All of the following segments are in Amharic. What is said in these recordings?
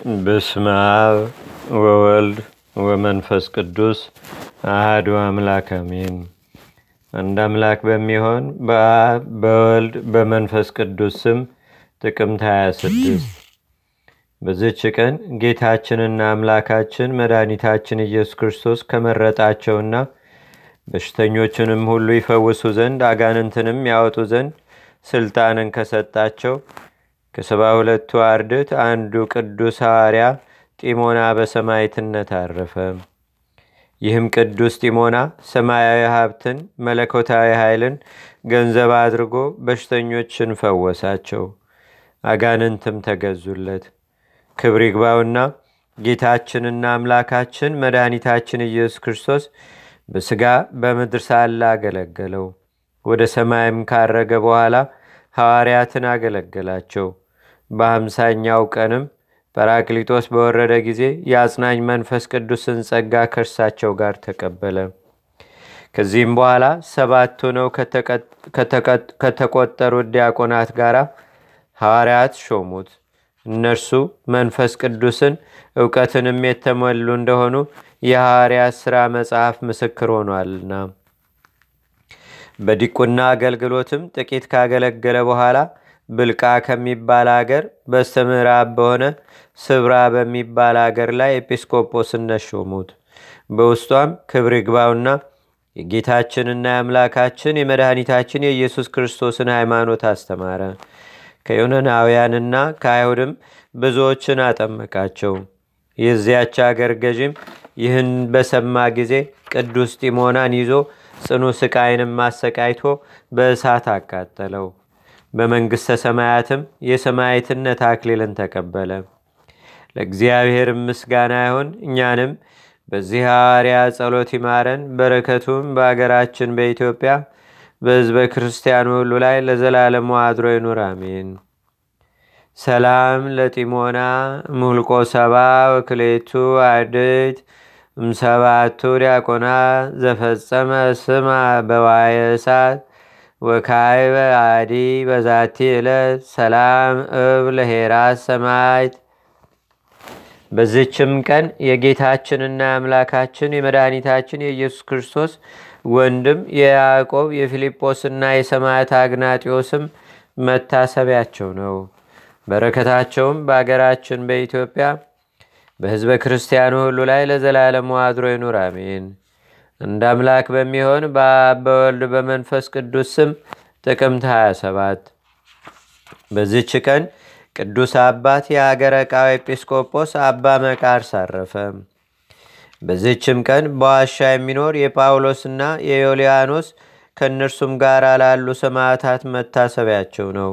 በስመ አብ ወወልድ ወመንፈስ ቅዱስ አህዱ አምላክ አሜን። አንድ አምላክ በሚሆን በአብ በወልድ በመንፈስ ቅዱስ ስም ጥቅምት 26 በዝች ቀን ጌታችንና አምላካችን መድኃኒታችን ኢየሱስ ክርስቶስ ከመረጣቸውና በሽተኞችንም ሁሉ ይፈውሱ ዘንድ አጋንንትንም ያወጡ ዘንድ ስልጣንን ከሰጣቸው ከሰባ ሁለቱ አርድት አንዱ ቅዱስ ሐዋርያ ጢሞና በሰማይትነት አረፈ። ይህም ቅዱስ ጢሞና ሰማያዊ ሀብትን መለኮታዊ ኃይልን ገንዘብ አድርጎ በሽተኞችን ፈወሳቸው፣ አጋንንትም ተገዙለት። ክብር ይግባውና ጌታችንና አምላካችን መድኃኒታችን ኢየሱስ ክርስቶስ በሥጋ በምድር ሳለ አገለገለው። ወደ ሰማይም ካረገ በኋላ ሐዋርያትን አገለገላቸው። በአምሳኛው ቀንም ጰራቅሊጦስ በወረደ ጊዜ የአጽናኝ መንፈስ ቅዱስን ጸጋ ከእርሳቸው ጋር ተቀበለ። ከዚህም በኋላ ሰባት ሆነው ከተቆጠሩት ዲያቆናት ጋር ሐዋርያት ሾሙት። እነርሱ መንፈስ ቅዱስን እውቀትንም የተሞሉ እንደሆኑ የሐዋርያት ሥራ መጽሐፍ ምስክር ሆኗልና። በዲቁና አገልግሎትም ጥቂት ካገለገለ በኋላ ብልቃ ከሚባል አገር በስተ ምዕራብ በሆነ ስብራ በሚባል አገር ላይ ኤጲስቆጶስነት ሾሙት። በውስጧም ክብር ይግባውና የጌታችንና የአምላካችን የመድኃኒታችን የኢየሱስ ክርስቶስን ሃይማኖት አስተማረ። ከዮነናውያንና ከአይሁድም ብዙዎችን አጠመቃቸው። የዚያች አገር ገዥም ይህን በሰማ ጊዜ ቅዱስ ጢሞናን ይዞ ጽኑ ስቃይንም ማሰቃይቶ በእሳት አቃጠለው። በመንግሥተ ሰማያትም የሰማይትነት አክሊልን ተቀበለ። ለእግዚአብሔር ምስጋና ይሁን። እኛንም በዚህ ሐዋርያ ጸሎት ይማረን። በረከቱም በአገራችን በኢትዮጵያ በሕዝበ ክርስቲያኑ ሁሉ ላይ ለዘላለሙ አድሮ ይኑር፣ አሜን። ሰላም ለጢሞና ሙልቆ ሰባ ወክሌቱ አድት እምሰባቱ ዲያቆና ዘፈጸመ ስማ በዋየ እሳት ወካይበ አዲ በዛቲ ዕለት ሰላም እብ ለሄራስ ሰማይት። በዝችም ቀን የጌታችንና የአምላካችን የመድኃኒታችን የኢየሱስ ክርስቶስ ወንድም የያዕቆብ የፊልጶስና የሰማዕት አግናጢዮስም መታሰቢያቸው ነው። በረከታቸውም በአገራችን በኢትዮጵያ በሕዝበ ክርስቲያኑ ሁሉ ላይ ለዘላለሙ አድሮ ይኑር፣ አሜን። እንደ አምላክ በሚሆን በአብ በወልድ በመንፈስ ቅዱስ ስም ጥቅምት 27 በዚች ቀን ቅዱስ አባት የአገረ ዕቃው ኤጲስቆጶስ አባ መቃርስ አረፈ። በዚችም ቀን በዋሻ የሚኖር የጳውሎስና የዮልያኖስ ከእነርሱም ጋር ላሉ ሰማዕታት መታሰቢያቸው ነው።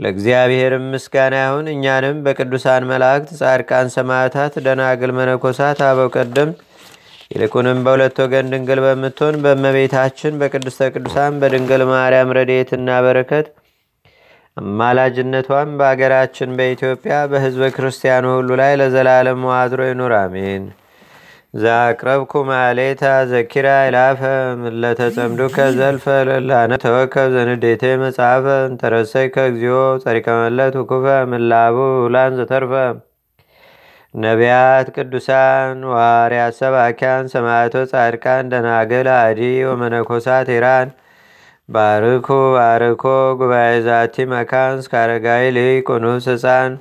ለእግዚአብሔርም ምስጋና ይሁን። እኛንም በቅዱሳን መላእክት፣ ጻድቃን፣ ሰማዕታት፣ ደናግል፣ መነኮሳት፣ አበው ቀደምት ይልቁንም በሁለት ወገን ድንግል በምትሆን በእመቤታችን በቅድስተ ቅዱሳን በድንግል ማርያም ረድኤትና በረከት አማላጅነቷም በአገራችን በኢትዮጵያ በሕዝበ ክርስቲያኑ ሁሉ ላይ ለዘላለም አድሮ ይኑር፣ አሜን። ዛቅረብኩ ማሌታ ዘኪራ ይላፈ ምለተጸምዱከ ዘልፈ ለላነ ተወከብ ዘንዴቴ መጽሐፈ እንተረሰይ ከእግዚኦ ጸሪቀመለት ውኩፈ ምላቡ ውላን ዘተርፈ ነቢያት፣ ቅዱሳን፣ ዋርያት፣ ሰባኪያን፣ ሰማዕቶ፣ ጻድቃን፣ ደናግል፣ አዲ ወመነኮሳት ኢራን ባርኩ ባርኮ ጉባኤ ዛቲ መካን እስካረጋይ ልቅ ኑስ ህፃን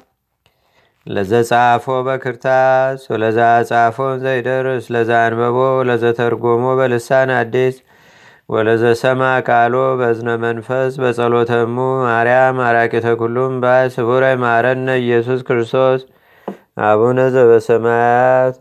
ለዘጻፎ በክርታስ ወለዛ ጻፎን ዘይደርስ ለዛ አንበቦ ለዘተርጎሞ በልሳን አዲስ ወለዘሰማ ቃሎ በዝነ መንፈስ በጸሎተሙ ማርያም አራቂተ ኩሉም ባይ ስቡረ ማረነ ኢየሱስ ክርስቶስ አቡነ ዘበሰማያት